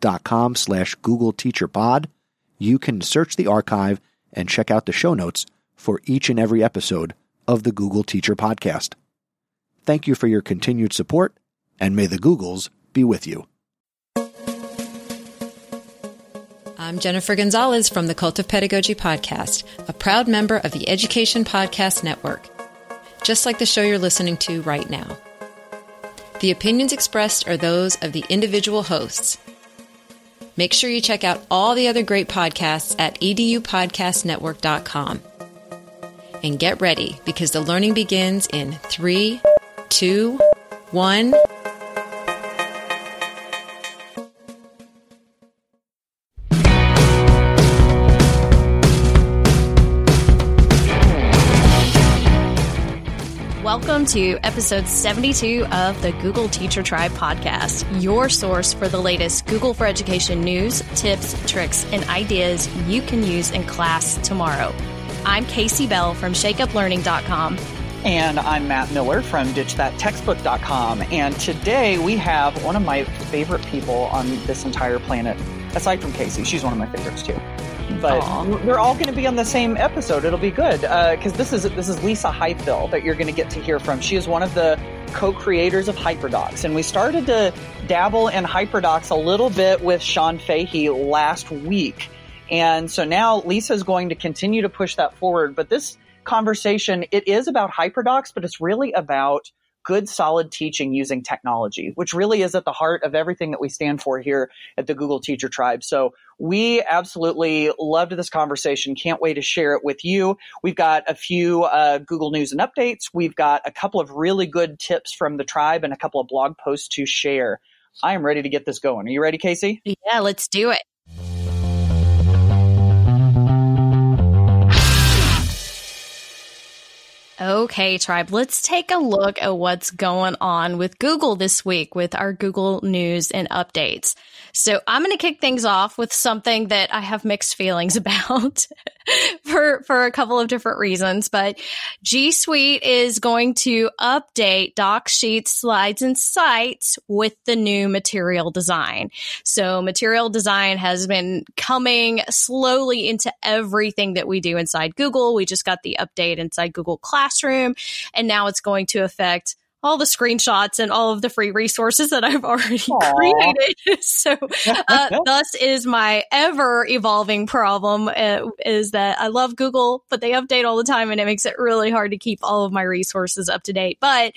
chrisnesi.com slash Google Teacher Pod, you can search the archive and check out the show notes for each and every episode of the Google Teacher Podcast. Thank you for your continued support, and may the Googles be with you. I'm Jennifer Gonzalez from the Cult of Pedagogy podcast, a proud member of the Education Podcast Network, just like the show you're listening to right now. The opinions expressed are those of the individual hosts. Make sure you check out all the other great podcasts at edupodcastnetwork.com. And get ready because the learning begins in three, two, one. To episode 72 of the Google Teacher Tribe podcast, your source for the latest Google for Education news, tips, tricks, and ideas you can use in class tomorrow. I'm Casey Bell from shakeuplearning.com. And I'm Matt Miller from ditchthattextbook.com. And today we have one of my favorite people on this entire planet, aside from Casey. She's one of my favorites too but Aww. they're all going to be on the same episode. It'll be good because uh, this is this is Lisa Highfill that you're going to get to hear from. She is one of the co-creators of HyperDocs, and we started to dabble in HyperDocs a little bit with Sean Fahey last week, and so now Lisa is going to continue to push that forward. But this conversation it is about HyperDocs, but it's really about good, solid teaching using technology, which really is at the heart of everything that we stand for here at the Google Teacher Tribe. So we absolutely loved this conversation. Can't wait to share it with you. We've got a few uh, Google News and updates. We've got a couple of really good tips from the tribe and a couple of blog posts to share. I am ready to get this going. Are you ready, Casey? Yeah, let's do it. Okay, tribe, let's take a look at what's going on with Google this week with our Google news and updates. So I'm going to kick things off with something that I have mixed feelings about for, for a couple of different reasons, but G Suite is going to update doc sheets, slides, and sites with the new material design. So material design has been coming slowly into everything that we do inside Google. We just got the update inside Google Classroom and now it's going to affect all the screenshots and all of the free resources that I've already Aww. created. so, uh, thus is my ever evolving problem uh, is that I love Google, but they update all the time and it makes it really hard to keep all of my resources up to date. But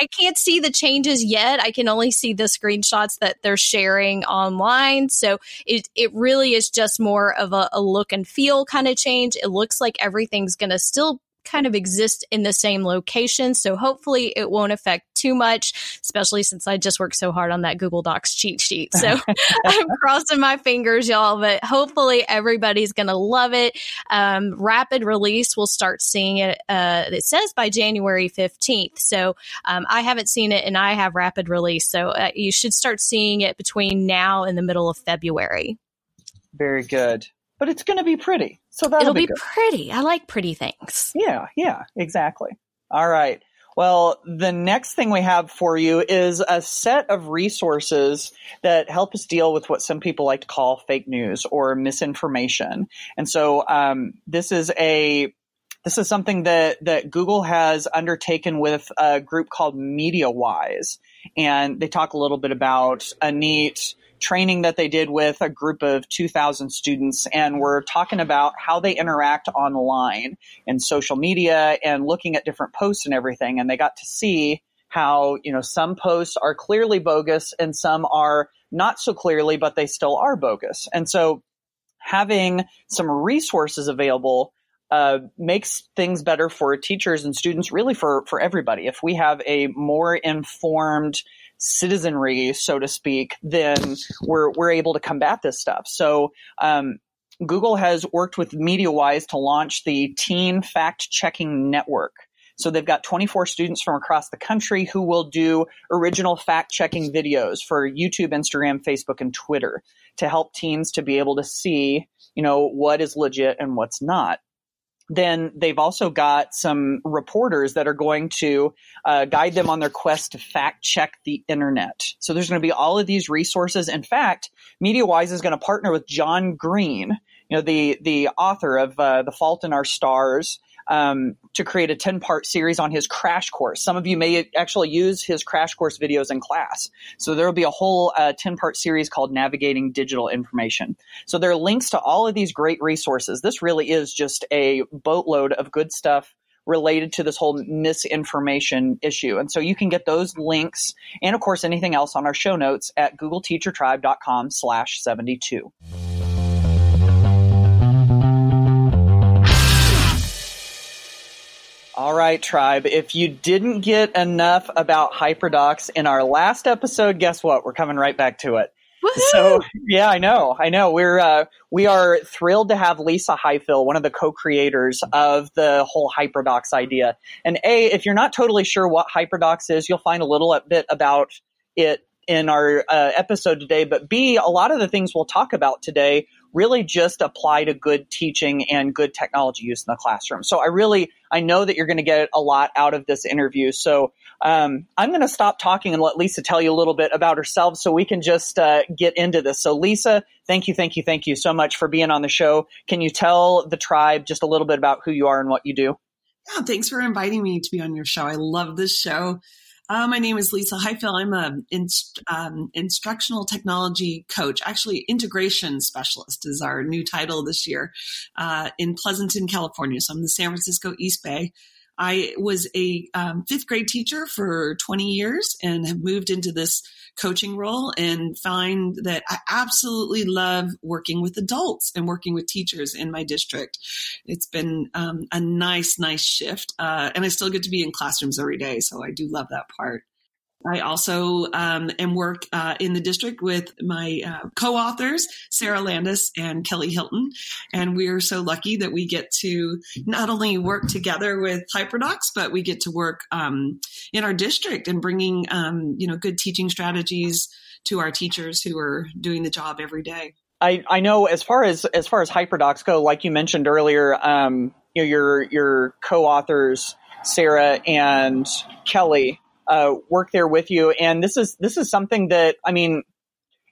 I can't see the changes yet. I can only see the screenshots that they're sharing online. So it, it really is just more of a, a look and feel kind of change. It looks like everything's going to still kind of exist in the same location. So hopefully it won't affect too much, especially since I just worked so hard on that Google Docs cheat sheet. So I'm crossing my fingers, y'all, but hopefully everybody's going to love it. Um, rapid release, we'll start seeing it. Uh, it says by January 15th. So um, I haven't seen it and I have rapid release. So uh, you should start seeing it between now and the middle of February. Very good but it's going to be pretty. So that'll It'll be, be pretty. I like pretty things. Yeah, yeah, exactly. All right. Well, the next thing we have for you is a set of resources that help us deal with what some people like to call fake news or misinformation. And so um, this is a this is something that that Google has undertaken with a group called MediaWise, and they talk a little bit about a neat training that they did with a group of 2,000 students, and we're talking about how they interact online and social media and looking at different posts and everything. And they got to see how, you know, some posts are clearly bogus and some are not so clearly, but they still are bogus. And so having some resources available uh, makes things better for teachers and students, really for, for everybody. If we have a more informed citizenry, so to speak, then we're we're able to combat this stuff. So um, Google has worked with MediaWise to launch the Teen Fact Checking Network. So they've got 24 students from across the country who will do original fact checking videos for YouTube, Instagram, Facebook, and Twitter to help teens to be able to see, you know, what is legit and what's not then they've also got some reporters that are going to uh, guide them on their quest to fact check the internet. So there's going to be all of these resources. In fact, MediaWise is going to partner with John Green, you know, the the author of uh, The Fault in Our Stars um, to create a 10 part series on his crash course. Some of you may actually use his crash course videos in class. So there will be a whole 10 uh, part series called Navigating Digital Information. So there are links to all of these great resources. This really is just a boatload of good stuff related to this whole misinformation issue. And so you can get those links and of course anything else on our show notes at googleteachertribe.com slash 72. All right, tribe. If you didn't get enough about HyperDocs in our last episode, guess what? We're coming right back to it. Woo-hoo! So yeah, I know, I know. We're uh, we are thrilled to have Lisa Highfill, one of the co-creators of the whole HyperDocs idea. And a, if you're not totally sure what HyperDocs is, you'll find a little bit about it in our uh, episode today. But b, a lot of the things we'll talk about today really just apply to good teaching and good technology use in the classroom. So I really, I know that you're going to get a lot out of this interview. So um, I'm going to stop talking and let Lisa tell you a little bit about herself so we can just uh, get into this. So Lisa, thank you, thank you, thank you so much for being on the show. Can you tell the tribe just a little bit about who you are and what you do? Yeah, thanks for inviting me to be on your show. I love this show. Uh, my name is Lisa Highfill. I'm an inst- um, instructional technology coach, actually integration specialist is our new title this year uh, in Pleasanton, California. So I'm the San Francisco East Bay. I was a um, fifth grade teacher for 20 years and have moved into this coaching role and find that I absolutely love working with adults and working with teachers in my district. It's been um, a nice, nice shift. Uh, and I still get to be in classrooms every day. So I do love that part. I also um, am work uh, in the district with my uh, co-authors, Sarah Landis and Kelly Hilton, and we're so lucky that we get to not only work together with HyperDocs, but we get to work um, in our district and bringing um, you know good teaching strategies to our teachers who are doing the job every day. I, I know as far as as far as HyperDocs go, like you mentioned earlier, um, you know your your co-authors Sarah and Kelly uh, work there with you. And this is this is something that I mean,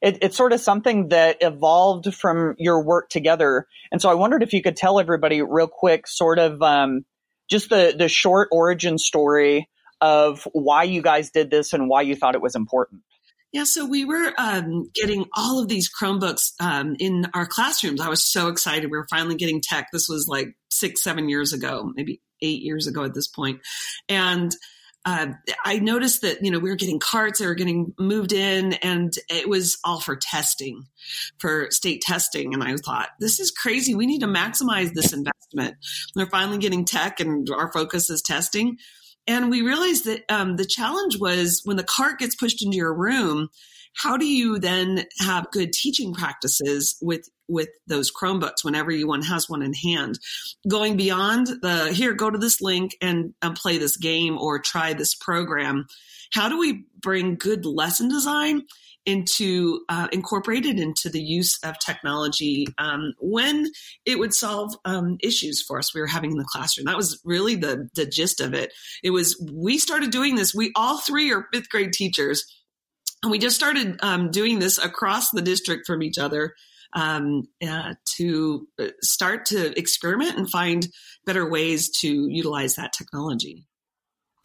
it, it's sort of something that evolved from your work together. And so I wondered if you could tell everybody real quick, sort of um, just the the short origin story of why you guys did this and why you thought it was important. Yeah, so we were um, getting all of these Chromebooks um, in our classrooms. I was so excited. We were finally getting tech. This was like six, seven years ago, maybe eight years ago at this point. And uh, I noticed that you know we were getting carts, they were getting moved in, and it was all for testing, for state testing. And I thought, this is crazy. We need to maximize this investment. We're finally getting tech, and our focus is testing. And we realized that um, the challenge was when the cart gets pushed into your room, how do you then have good teaching practices with with those Chromebooks whenever you one has one in hand? Going beyond the here, go to this link and, and play this game or try this program. How do we bring good lesson design into uh, incorporated into the use of technology um, when it would solve um, issues for us we were having in the classroom. That was really the the gist of it. It was we started doing this. We all three are fifth grade teachers and we just started um, doing this across the district from each other um, uh, to uh, start to experiment and find better ways to utilize that technology.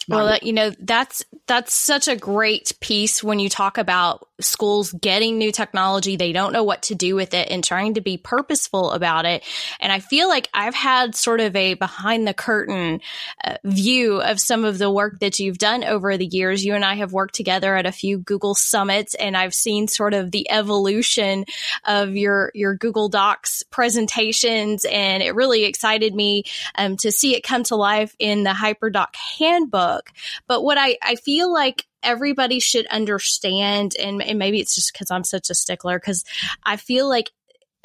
Well, you know, that's that's such a great piece when you talk about schools getting new technology, they don't know what to do with it and trying to be purposeful about it. And I feel like I've had sort of a behind the curtain uh, view of some of the work that you've done over the years. You and I have worked together at a few Google summits and I've seen sort of the evolution of your your Google Docs presentations and it really excited me um, to see it come to life in the HyperDoc handbook. But what I, I feel like everybody should understand, and, and maybe it's just because I'm such a stickler, because I feel like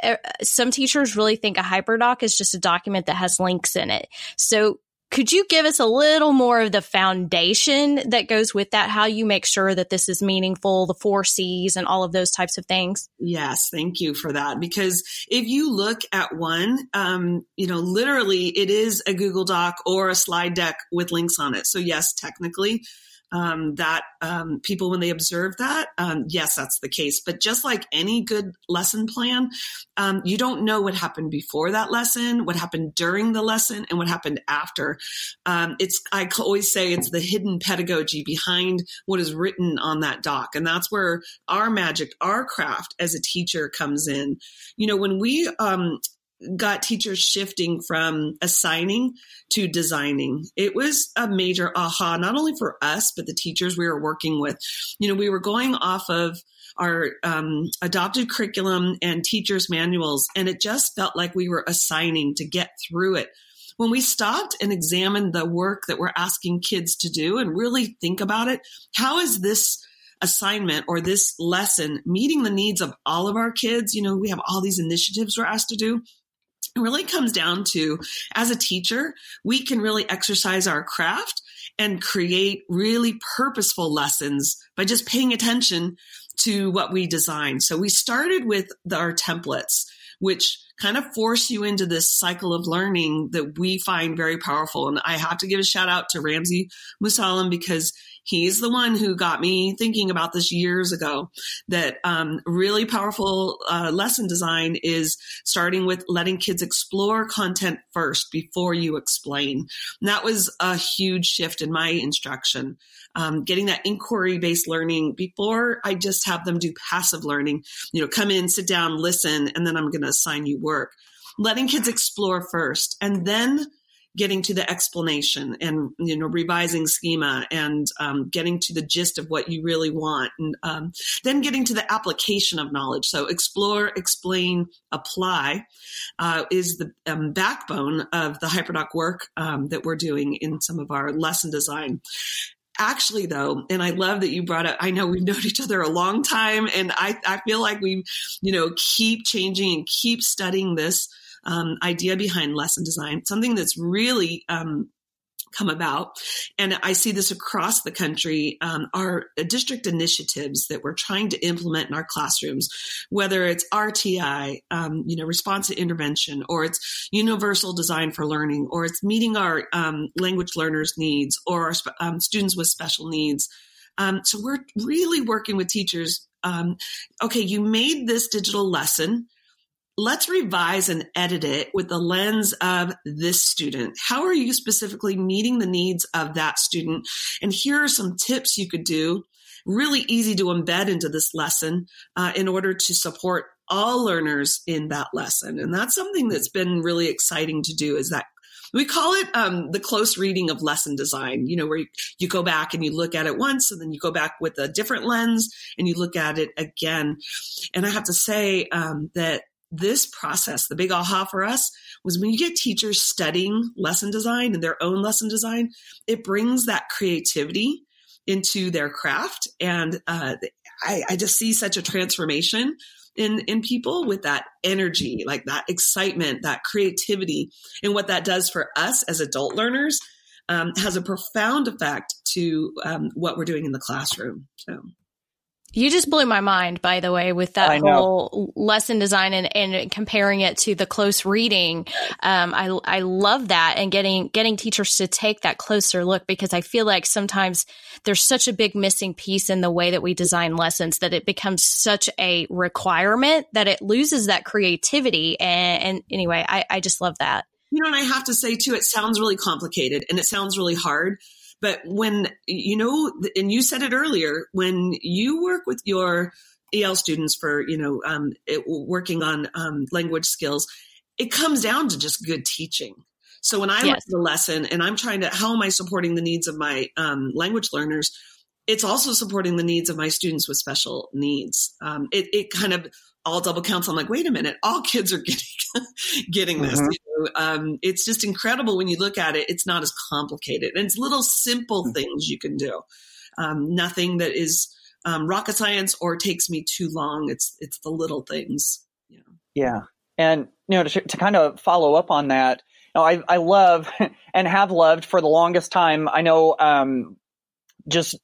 uh, some teachers really think a hyperdoc is just a document that has links in it. So could you give us a little more of the foundation that goes with that? How you make sure that this is meaningful, the four C's and all of those types of things? Yes, thank you for that. Because if you look at one, um, you know, literally it is a Google Doc or a slide deck with links on it. So yes, technically um, that um, people, when they observe that, um, yes, that's the case. But just like any good lesson plan, um, you don't know what happened before that lesson, what happened during the lesson, and what happened after. Um, it's I always say it's the hidden pedagogy behind what is written on that doc, and that's where our magic, our craft as a teacher comes in. You know, when we um, got teachers shifting from assigning to designing. It was a major aha, not only for us, but the teachers we were working with. You know, we were going off of our um, adopted curriculum and teachers' manuals, and it just felt like we were assigning to get through it. When we stopped and examined the work that we're asking kids to do and really think about it, how is this assignment or this lesson meeting the needs of all of our kids? You know, we have all these initiatives we're asked to do it really comes down to as a teacher, we can really exercise our craft and create really purposeful lessons by just paying attention to what we design. So we started with the, our templates, which kind of force you into this cycle of learning that we find very powerful. And I have to give a shout out to Ramsey Musalem because He's the one who got me thinking about this years ago. That um, really powerful uh, lesson design is starting with letting kids explore content first before you explain. And that was a huge shift in my instruction. Um, getting that inquiry based learning before I just have them do passive learning. You know, come in, sit down, listen, and then I'm going to assign you work letting kids explore first and then getting to the explanation and you know revising schema and um, getting to the gist of what you really want and um, then getting to the application of knowledge. So explore explain apply uh, is the um, backbone of the hyperdoc work um, that we're doing in some of our lesson design. Actually though and i love that you brought up i know we've known each other a long time and i, I feel like we you know keep changing and keep studying this um, idea behind lesson design, something that's really um, come about. And I see this across the country um, are district initiatives that we're trying to implement in our classrooms, whether it's RTI, um, you know, response to intervention, or it's universal design for learning, or it's meeting our um, language learners' needs, or our um, students with special needs. Um, so we're really working with teachers. Um, okay, you made this digital lesson let's revise and edit it with the lens of this student. How are you specifically meeting the needs of that student? And here are some tips you could do, really easy to embed into this lesson uh, in order to support all learners in that lesson. And that's something that's been really exciting to do is that we call it um, the close reading of lesson design, you know, where you, you, go back and you look at it once and then you go back with a different lens and you look at it again. And I have to say um, that this process, the big aha for us was when you get teachers studying lesson design and their own lesson design, it brings that creativity into their craft. And uh, I, I just see such a transformation in, in people with that energy, like that excitement, that creativity. And what that does for us as adult learners um, has a profound effect to um, what we're doing in the classroom. So. You just blew my mind, by the way, with that whole lesson design and, and comparing it to the close reading. Um, I, I love that and getting, getting teachers to take that closer look because I feel like sometimes there's such a big missing piece in the way that we design lessons that it becomes such a requirement that it loses that creativity. And, and anyway, I, I just love that. You know, and I have to say too, it sounds really complicated and it sounds really hard but when, you know, and you said it earlier, when you work with your EL students for, you know, um, it, working on um, language skills, it comes down to just good teaching. So when I yes. the lesson and I'm trying to, how am I supporting the needs of my um, language learners? It's also supporting the needs of my students with special needs. Um, it, it kind of all double counts. I'm like, wait a minute, all kids are getting getting this. Mm-hmm. You know, um, it's just incredible when you look at it. It's not as complicated, and it's little simple mm-hmm. things you can do. um, nothing that is um, rocket science or takes me too long. It's it's the little things. Yeah. Yeah. And you know to, to kind of follow up on that, you know, I I love and have loved for the longest time. I know um, just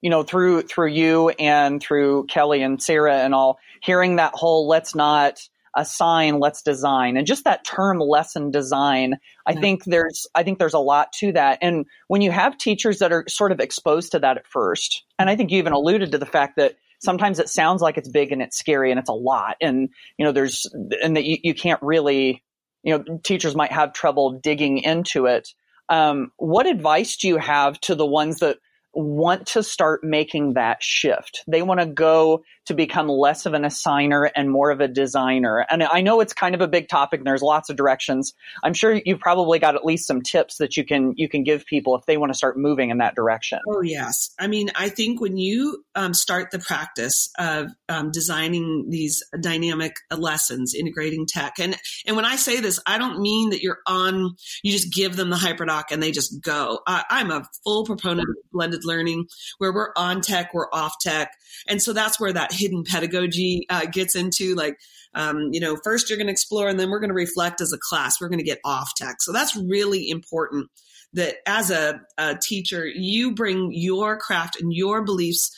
you know through through you and through Kelly and Sarah and all hearing that whole let's not assign let's design. And just that term lesson design i yeah. think there's i think there's a lot to that. And when you have teachers that are sort of exposed to that at first and i think you even alluded to the fact that sometimes it sounds like it's big and it's scary and it's a lot and you know there's and that you, you can't really you know teachers might have trouble digging into it. Um, what advice do you have to the ones that want to start making that shift. They want to go to become less of an assigner and more of a designer. And I know it's kind of a big topic and there's lots of directions. I'm sure you've probably got at least some tips that you can you can give people if they want to start moving in that direction. Oh yes. I mean, I think when you um, start the practice of um, designing these dynamic lessons, integrating tech, and and when I say this, I don't mean that you're on. You just give them the hyperdoc and they just go. I, I'm a full proponent of blended learning where we're on tech, we're off tech. And so that's where that hidden pedagogy uh, gets into like, um, you know, first you're going to explore and then we're going to reflect as a class. We're going to get off tech. So that's really important that as a, a teacher, you bring your craft and your beliefs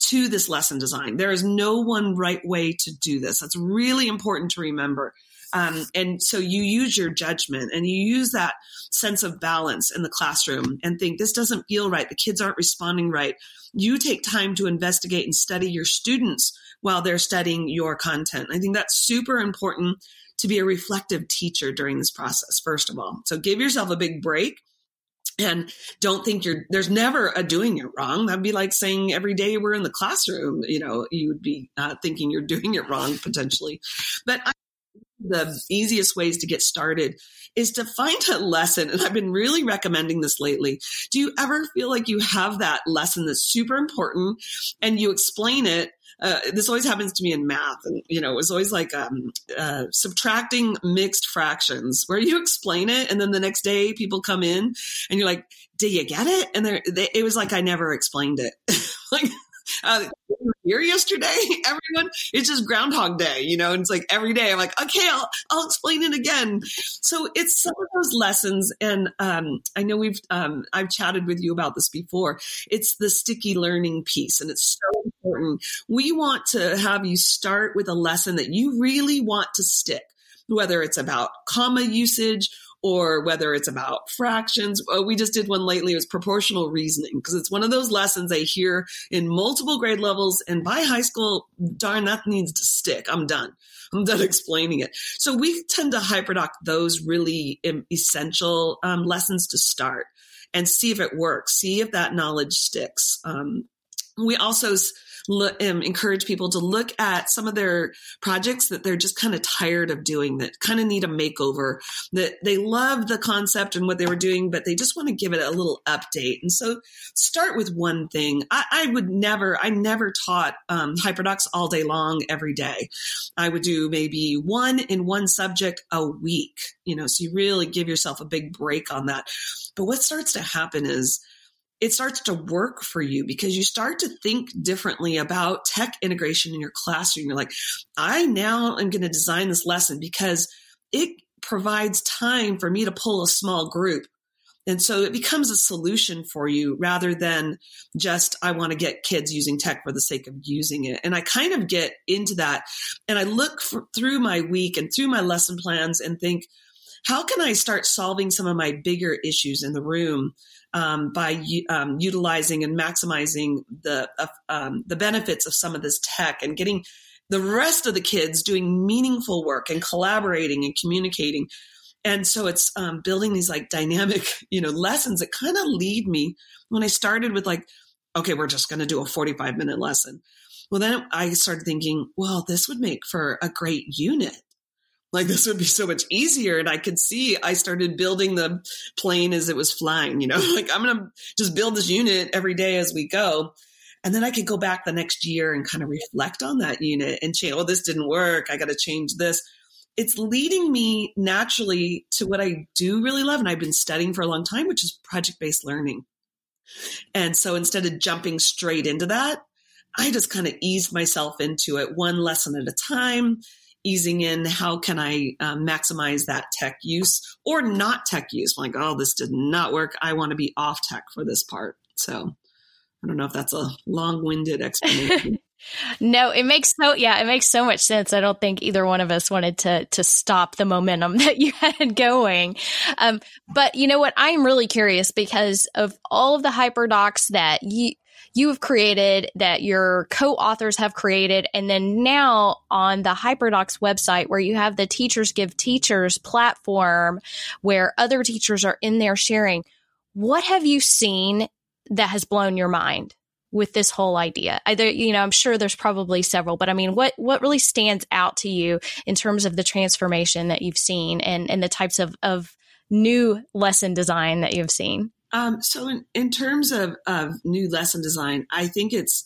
to this lesson design. There is no one right way to do this. That's really important to remember. Um, and so you use your judgment and you use that sense of balance in the classroom and think this doesn't feel right. The kids aren't responding right. You take time to investigate and study your students while they're studying your content. I think that's super important to be a reflective teacher during this process, first of all. So give yourself a big break and don't think you're there's never a doing it wrong that'd be like saying every day we're in the classroom you know you would be uh, thinking you're doing it wrong potentially but I, the easiest ways to get started is to find a lesson. And I've been really recommending this lately. Do you ever feel like you have that lesson that's super important and you explain it? Uh, this always happens to me in math. And, you know, it was always like um, uh, subtracting mixed fractions where you explain it and then the next day people come in and you're like, did you get it? And they, it was like I never explained it. like, uh, here yesterday, everyone. It's just Groundhog Day, you know. And it's like every day, I'm like, okay, I'll I'll explain it again. So it's some of those lessons, and um, I know we've um, I've chatted with you about this before. It's the sticky learning piece, and it's so important. We want to have you start with a lesson that you really want to stick, whether it's about comma usage or whether it's about fractions. Oh, we just did one lately. It was proportional reasoning because it's one of those lessons I hear in multiple grade levels. And by high school, darn, that needs to stick. I'm done. I'm done explaining it. So we tend to hyperdoc those really essential um, lessons to start and see if it works, see if that knowledge sticks. Um, we also look, um, encourage people to look at some of their projects that they're just kind of tired of doing that kind of need a makeover that they love the concept and what they were doing, but they just want to give it a little update. And so start with one thing. I, I would never, I never taught um, hyperdocs all day long every day. I would do maybe one in one subject a week, you know, so you really give yourself a big break on that. But what starts to happen is it starts to work for you because you start to think differently about tech integration in your classroom. You're like, I now am going to design this lesson because it provides time for me to pull a small group. And so it becomes a solution for you rather than just, I want to get kids using tech for the sake of using it. And I kind of get into that and I look for, through my week and through my lesson plans and think, how can I start solving some of my bigger issues in the room um, by um, utilizing and maximizing the uh, um, the benefits of some of this tech and getting the rest of the kids doing meaningful work and collaborating and communicating. And so it's um, building these like dynamic, you know, lessons that kind of lead me when I started with like, okay, we're just going to do a 45 minute lesson. Well, then I started thinking, well, this would make for a great unit like this would be so much easier. And i could see i started building the plane as it was flying you know like i'm gonna just build this unit every day as we go. And then i could go back the next year and kind of reflect on that unit and change oh this didn't work. I got to change this. It's leading me naturally to what i do really love and i've been studying for a long time which is project based learning. And so instead of jumping straight into that, I just kind of eased myself into it one lesson at a time, easing in how can I um, maximize that tech use or not tech use. I'm like, oh, this did not work. I want to be off tech for this part. So I don't know if that's a long winded explanation. no, it makes so yeah, it makes so much sense. I don't think either one of us wanted to to stop the momentum that you had going. Um, but you know what? I'm really curious because of all of the hyperdocs that you you have created, that your co-authors have created, and then now on the Hyperdocs website where you have the Teachers Give Teachers platform where other teachers are in there sharing. What have you seen that has blown your mind with this whole idea? Either, you know, I'm sure there's probably several, but I mean, what, what really stands out to you in terms of the transformation that you've seen and, and the types of, of new lesson design that you've seen? Um, so in, in terms of, of new lesson design, I think it's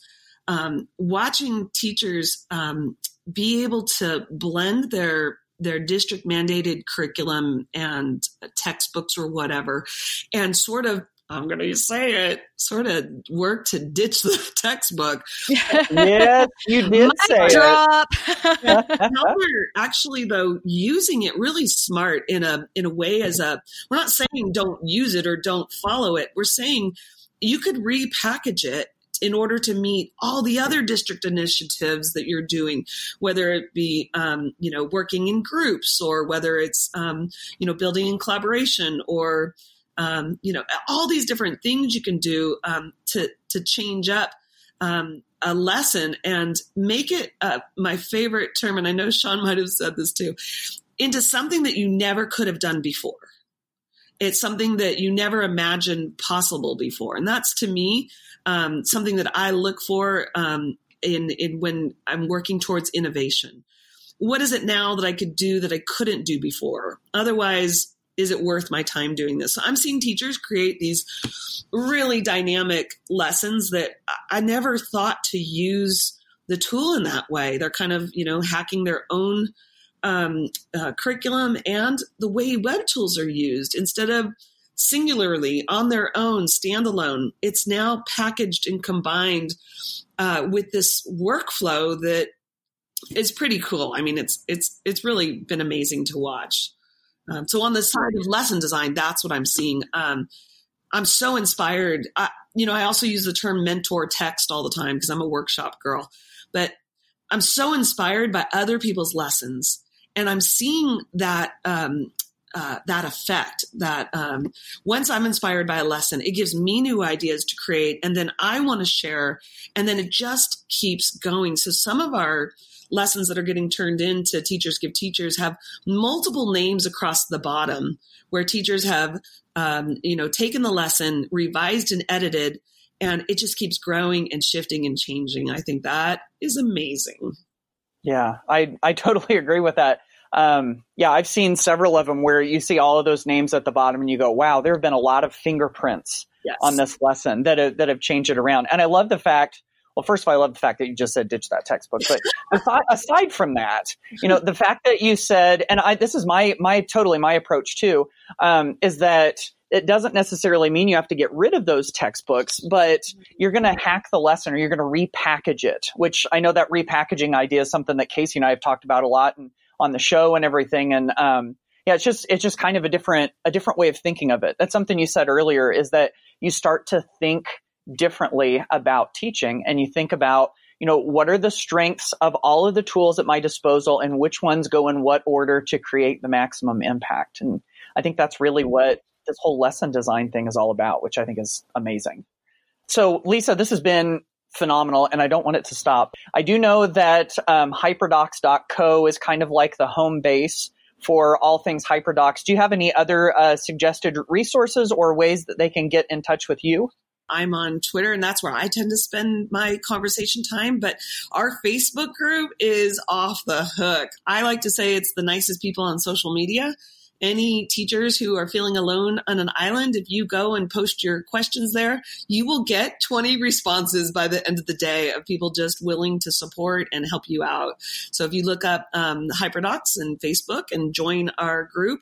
um, watching teachers um, be able to blend their their district mandated curriculum and textbooks or whatever and sort of I'm going to say it, sort of work to ditch the textbook. yes, you did say drop. it. we're actually though using it really smart in a in a way as a we're not saying don't use it or don't follow it. We're saying you could repackage it in order to meet all the other district initiatives that you're doing, whether it be um, you know working in groups or whether it's um, you know building in collaboration or um, you know, all these different things you can do um, to to change up um, a lesson and make it uh, my favorite term. And I know Sean might have said this too, into something that you never could have done before. It's something that you never imagined possible before, and that's to me um, something that I look for um, in in when I'm working towards innovation. What is it now that I could do that I couldn't do before? Otherwise, is it worth my time doing this? So I'm seeing teachers create these really dynamic lessons that I never thought to use the tool in that way. They're kind of, you know, hacking their own um, uh, curriculum and the way web tools are used instead of singularly on their own, standalone. It's now packaged and combined uh, with this workflow that is pretty cool. I mean, it's it's it's really been amazing to watch. Um, so on the side of lesson design, that's what I'm seeing. Um, I'm so inspired. I, you know, I also use the term mentor text all the time because I'm a workshop girl, but I'm so inspired by other people's lessons, and I'm seeing that um, uh, that effect. That um, once I'm inspired by a lesson, it gives me new ideas to create, and then I want to share, and then it just keeps going. So some of our lessons that are getting turned into Teachers Give Teachers have multiple names across the bottom where teachers have, um, you know, taken the lesson, revised and edited, and it just keeps growing and shifting and changing. I think that is amazing. Yeah, I, I totally agree with that. Um, yeah, I've seen several of them where you see all of those names at the bottom and you go, wow, there have been a lot of fingerprints yes. on this lesson that have, that have changed it around. And I love the fact well, first of all, I love the fact that you just said ditch that textbook. But aside, aside from that, you know, the fact that you said, and I, this is my my totally my approach too, um, is that it doesn't necessarily mean you have to get rid of those textbooks, but you're going to hack the lesson or you're going to repackage it. Which I know that repackaging idea is something that Casey and I have talked about a lot and on the show and everything. And um, yeah, it's just it's just kind of a different a different way of thinking of it. That's something you said earlier is that you start to think differently about teaching and you think about you know what are the strengths of all of the tools at my disposal and which ones go in what order to create the maximum impact. And i think that's really what this whole lesson design thing is all about which i think is amazing. So lisa this has been phenomenal and i don't want it to stop. I do know that um, hyperdocs.co is kind of like the home base for all things hyperdocs. Do you have any other uh, suggested resources or ways that they can get in touch with you I'm on Twitter, and that's where I tend to spend my conversation time. But our Facebook group is off the hook. I like to say it's the nicest people on social media. Any teachers who are feeling alone on an island, if you go and post your questions there, you will get 20 responses by the end of the day of people just willing to support and help you out. So if you look up um, Hyperdocs and Facebook and join our group,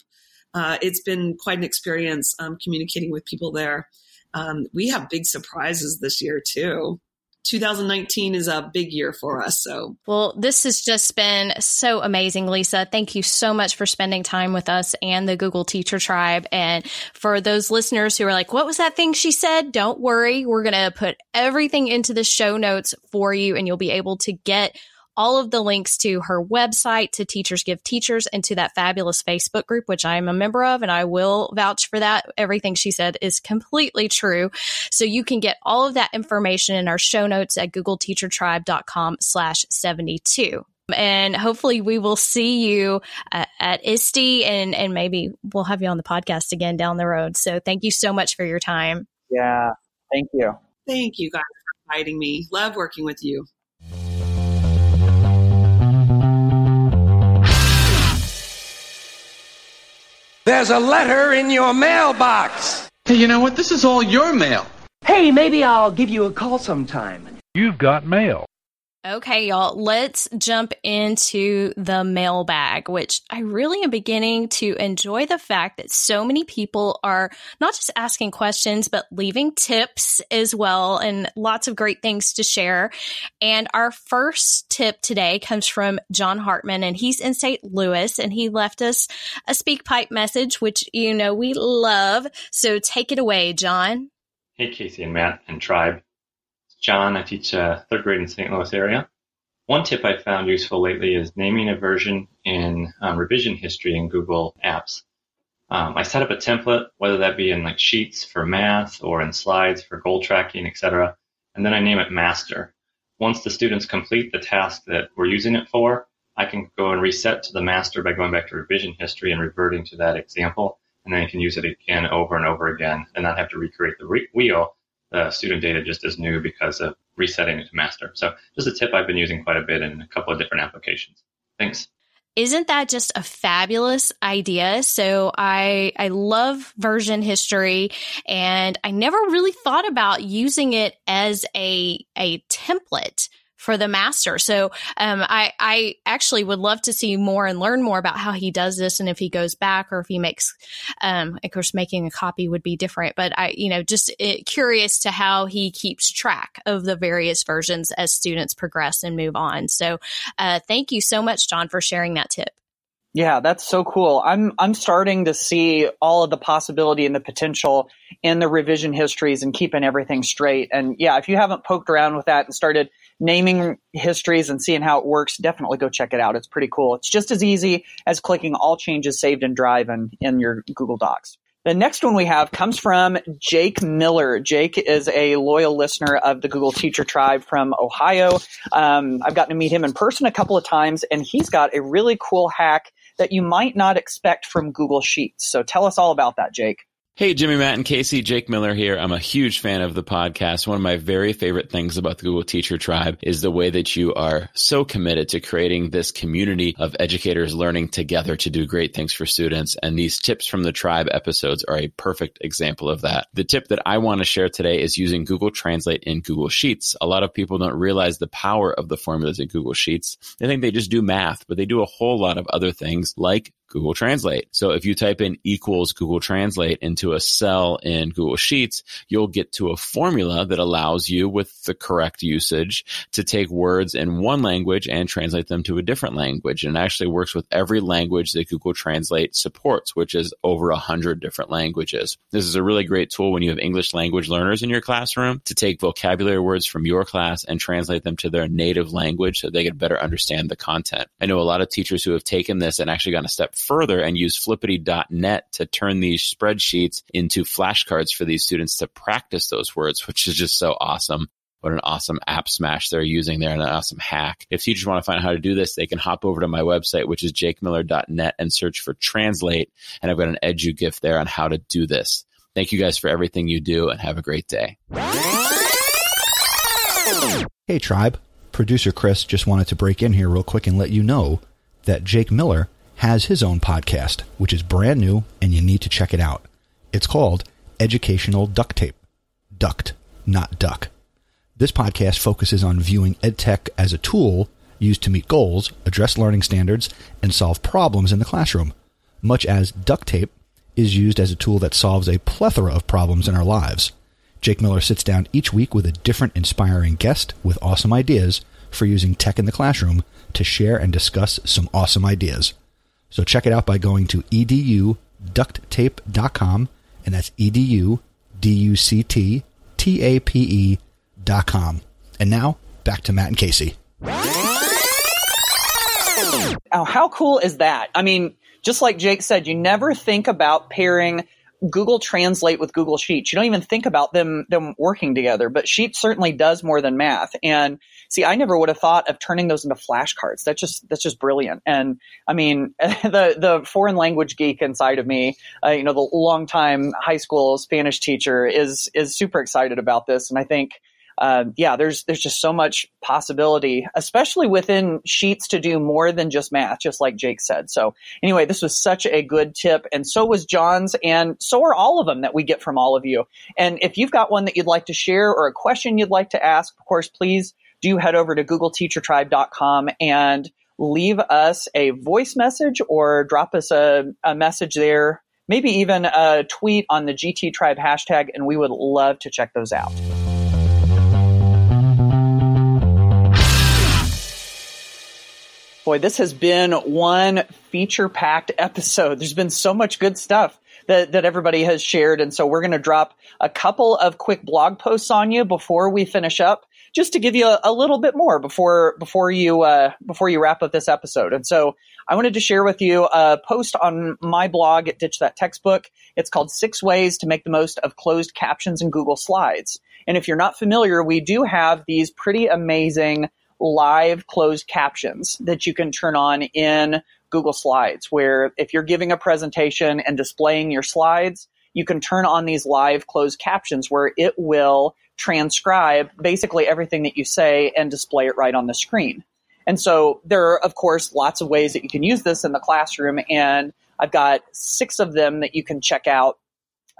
uh, it's been quite an experience um, communicating with people there. Um, we have big surprises this year too. 2019 is a big year for us. So, well, this has just been so amazing, Lisa. Thank you so much for spending time with us and the Google Teacher Tribe. And for those listeners who are like, what was that thing she said? Don't worry. We're going to put everything into the show notes for you and you'll be able to get all of the links to her website, to Teachers Give Teachers, and to that fabulous Facebook group, which I am a member of, and I will vouch for that. Everything she said is completely true. So you can get all of that information in our show notes at googleteachertribe.com slash 72 and hopefully we will see you uh, at ISTE and, and maybe we'll have you on the podcast again down the road. So thank you so much for your time. Yeah. Thank you. Thank you guys for inviting me. Love working with you. There's a letter in your mailbox. Hey, you know what? This is all your mail. Hey, maybe I'll give you a call sometime. You've got mail. Okay, y'all, let's jump into the mailbag, which I really am beginning to enjoy the fact that so many people are not just asking questions, but leaving tips as well and lots of great things to share. And our first tip today comes from John Hartmann, and he's in St. Louis, and he left us a SpeakPipe message, which you know we love. So take it away, John. Hey, Casey and Matt and Tribe. John. I teach uh, third grade in St. Louis area. One tip I found useful lately is naming a version in um, revision history in Google Apps. Um, I set up a template, whether that be in like Sheets for math or in Slides for goal tracking, etc., and then I name it Master. Once the students complete the task that we're using it for, I can go and reset to the master by going back to revision history and reverting to that example, and then I can use it again over and over again and not have to recreate the re- wheel the student data just as new because of resetting it to master. So just a tip I've been using quite a bit in a couple of different applications. Thanks. Isn't that just a fabulous idea? So I I love version history and I never really thought about using it as a a template for the master. So um, I, I actually would love to see more and learn more about how he does this and if he goes back or if he makes, um, of course, making a copy would be different. But I, you know, just it, curious to how he keeps track of the various versions as students progress and move on. So uh, thank you so much, John, for sharing that tip. Yeah, that's so cool. I'm I'm starting to see all of the possibility and the potential in the revision histories and keeping everything straight. And yeah, if you haven't poked around with that and started naming histories and seeing how it works, definitely go check it out. It's pretty cool. It's just as easy as clicking all changes saved in Drive and in your Google Docs. The next one we have comes from Jake Miller. Jake is a loyal listener of the Google Teacher Tribe from Ohio. Um, I've gotten to meet him in person a couple of times, and he's got a really cool hack that you might not expect from Google Sheets. So tell us all about that, Jake. Hey, Jimmy, Matt, and Casey, Jake Miller here. I'm a huge fan of the podcast. One of my very favorite things about the Google Teacher Tribe is the way that you are so committed to creating this community of educators learning together to do great things for students. And these tips from the tribe episodes are a perfect example of that. The tip that I want to share today is using Google Translate in Google Sheets. A lot of people don't realize the power of the formulas in Google Sheets. They think they just do math, but they do a whole lot of other things like Google Translate. So if you type in equals Google Translate into a cell in Google Sheets, you'll get to a formula that allows you with the correct usage to take words in one language and translate them to a different language. And it actually works with every language that Google Translate supports, which is over a hundred different languages. This is a really great tool when you have English language learners in your classroom to take vocabulary words from your class and translate them to their native language so they can better understand the content. I know a lot of teachers who have taken this and actually gone a step further and use flippity.net to turn these spreadsheets into flashcards for these students to practice those words, which is just so awesome. What an awesome app smash they're using there and an awesome hack. If teachers want to find out how to do this, they can hop over to my website, which is jakemiller.net and search for translate. And I've got an eduGIF there on how to do this. Thank you guys for everything you do and have a great day. Hey, tribe. Producer Chris just wanted to break in here real quick and let you know that Jake Miller has his own podcast, which is brand new and you need to check it out. It's called Educational Duct Tape. Duct, not duck. This podcast focuses on viewing EdTech as a tool used to meet goals, address learning standards, and solve problems in the classroom, much as duct tape is used as a tool that solves a plethora of problems in our lives. Jake Miller sits down each week with a different inspiring guest with awesome ideas for using tech in the classroom to share and discuss some awesome ideas. So check it out by going to eduducttape.com, and that's edu-d-u-c-t-t-a-p-e dot com. And now, back to Matt and Kasey. Oh, how cool is that? I mean, just like Jake said, you never think about pairing Google Translate with Google Sheets. You don't even think about them them working together, but Sheets certainly does more than math. And see, I never would have thought of turning those into flashcards. That's just that's just brilliant. And I mean, the the foreign language geek inside of me, uh, you know, the longtime high school Spanish teacher is is super excited about this. And I think uh, yeah, there's there's just so much possibility, especially within sheets to do more than just math, just like Jake said. So anyway, this was such a good tip, and so was John's, and so are all of them that we get from all of you. And if you've got one that you'd like to share or a question you'd like to ask, of course, please do head over to googleteachertribe.com and leave us a voice message or drop us a, a message there maybe even a tweet on the GT Tribe hashtag, and we would love to check those out. Boy, this has been one feature packed episode. There's been so much good stuff that, that everybody has shared. And so we're going to drop a couple of quick blog posts on you before we finish up, just to give you a, a little bit more before, before you, uh, before you wrap up this episode. And so I wanted to share with you a post on my blog at Ditch That Textbook. It's called Six Ways to Make the Most of Closed Captions in Google Slides. And if you're not familiar, we do have these pretty amazing live closed captions that you can turn on in Google Slides, where if you're giving a presentation and displaying your slides, you can turn on these live closed captions where it will transcribe basically everything that you say and display it right on the screen. And so there are, of course, lots of ways that you can use this in the classroom. And I've got six of them that you can check out.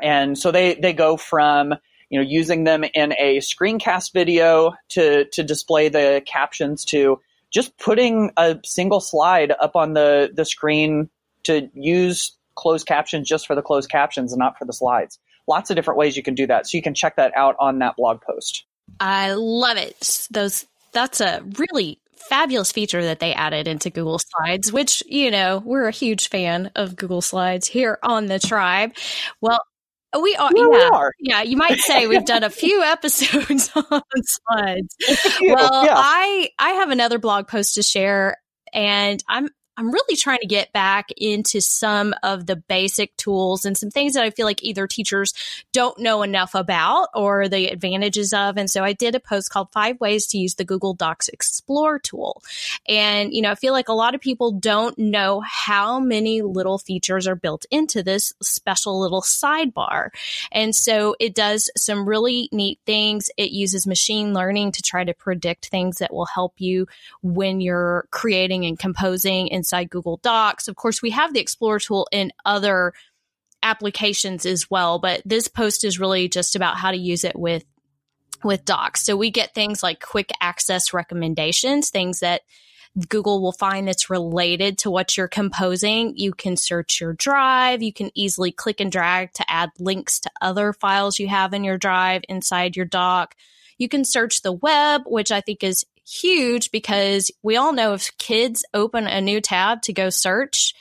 And so they, they go from you know, using them in a screencast video to, to display the captions to just putting a single slide up on the, the screen to use closed captions just for the closed captions and not for the slides. Lots of different ways you can do that. So you can check that out on that blog post. I love it. Those that's a really fabulous feature that they added into Google Slides, which, you know, we're a huge fan of Google Slides here on the tribe. Well, we are, yeah, yeah, we are. yeah. You might say we've done a few episodes on slides. Well, yeah. I I have another blog post to share, and I'm I'm really trying to get back into some of the basic tools and some things that I feel like either teachers don't know enough about or the advantages of. And so I did a post called Five Ways to Use the Google Docs Explore tool. And, you know, I feel like a lot of people don't know how many little features are built into this special little sidebar. And so it does some really neat things. It uses machine learning to try to predict things that will help you when you're creating and composing and inside Google Docs. Of course, we have the Explorer tool in other applications as well, but this post is really just about how to use it with with Docs. So we get things like quick access recommendations, things that Google will find that's related to what you're composing. You can search your drive. You can easily click and drag to add links to other files you have in your drive inside your doc. You can search the web, which I think is huge because we all know if kids open a new tab to go search,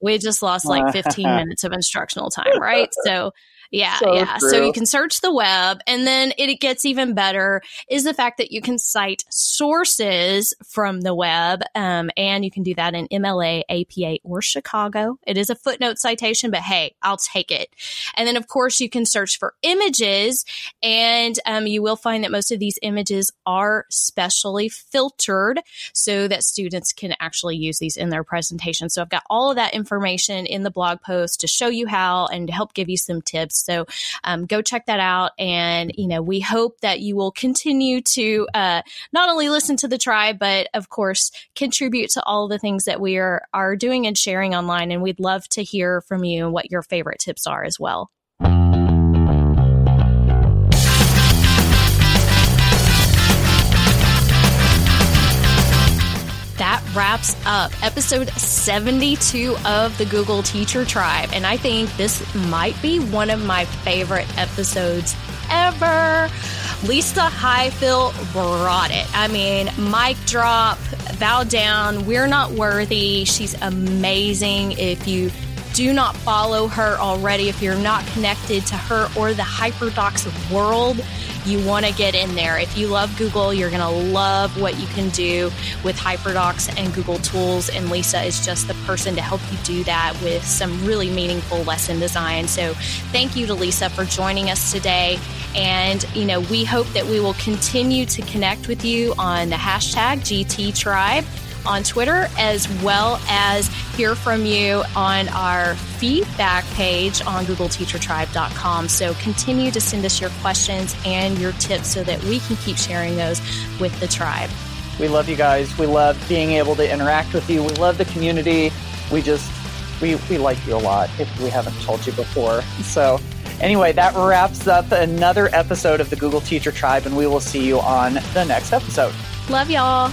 we just lost like 15 minutes of instructional time, right? So yeah, so yeah. True. So you can search the web, and then it, gets even better is the fact that you can cite sources from the web, um, and you can do that in MLA, APA, or Chicago. It is a footnote citation, but hey, I'll take it. And then, of course, you can search for images, and um, you will find that most of these images are specially filtered so that students can actually use these in their presentation. So I've got all of that information in the blog post to show you how and to help give you some tips so um, go check that out. And, you know, we hope that you will continue to uh, not only listen to the tribe, but of course, contribute to all the things that we are, are doing and sharing online. And we'd love to hear from you and what your favorite tips are as well. Wraps up episode 72 of the Google Teacher Tribe. And I think this might be one of my favorite episodes ever. Lisa Highfill brought it. I mean, mic drop, bow down. We're not worthy. She's amazing. If you do not follow her already, if you're not connected to her or the HyperDocs world, you want to get in there. If you love Google, you're going to love what you can do with HyperDocs and Google Tools. And Lisa is just the person to help you do that with some really meaningful lesson design. So thank you to Lisa for joining us today. And, you know, we hope that we will continue to connect with you on the hashtag GT Tribe on Twitter, as well as hear from you on our feedback page on googleteachertribe.com. So continue to send us your questions and your tips so that we can keep sharing those with the tribe. We love you guys. We love being able to interact with you. We love the community. We just, we, we like you a lot if we haven't told you before. So, anyway, that wraps up another episode of the Google Teacher Tribe, and we will see you on the next episode. Love y'all.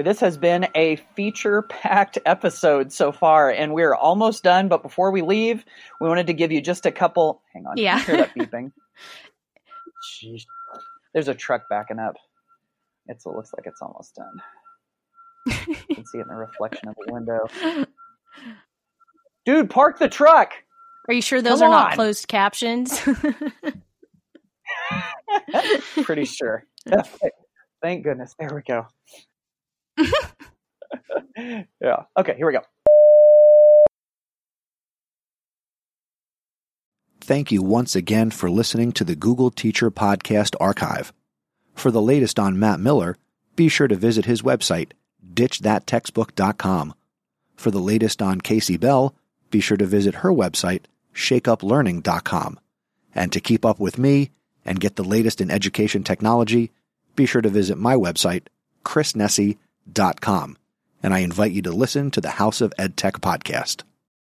Boy, this has been a feature packed episode so far, and we're almost done. But before we leave, we wanted to give you just a couple. Hang on. Yeah. Hear that beeping? Jeez. There's a truck backing up. It's, it looks like it's almost done. you can see it in the reflection of the window. Dude, park the truck! Are you sure those Come are not closed captions? Pretty sure. Thank goodness. There we go. yeah. Okay, here we go. Thank you once again for listening to the Google Teacher Podcast Archive. For the latest on Matt Miller, be sure to visit his website, ditchthattextbook.com. For the latest on Kasey Bell, be sure to visit her website, shakeuplearning.com. And to keep up with me and get the latest in education technology, be sure to visit my website, chrisnesi.com. And I invite you to listen to the House of EdTech podcast.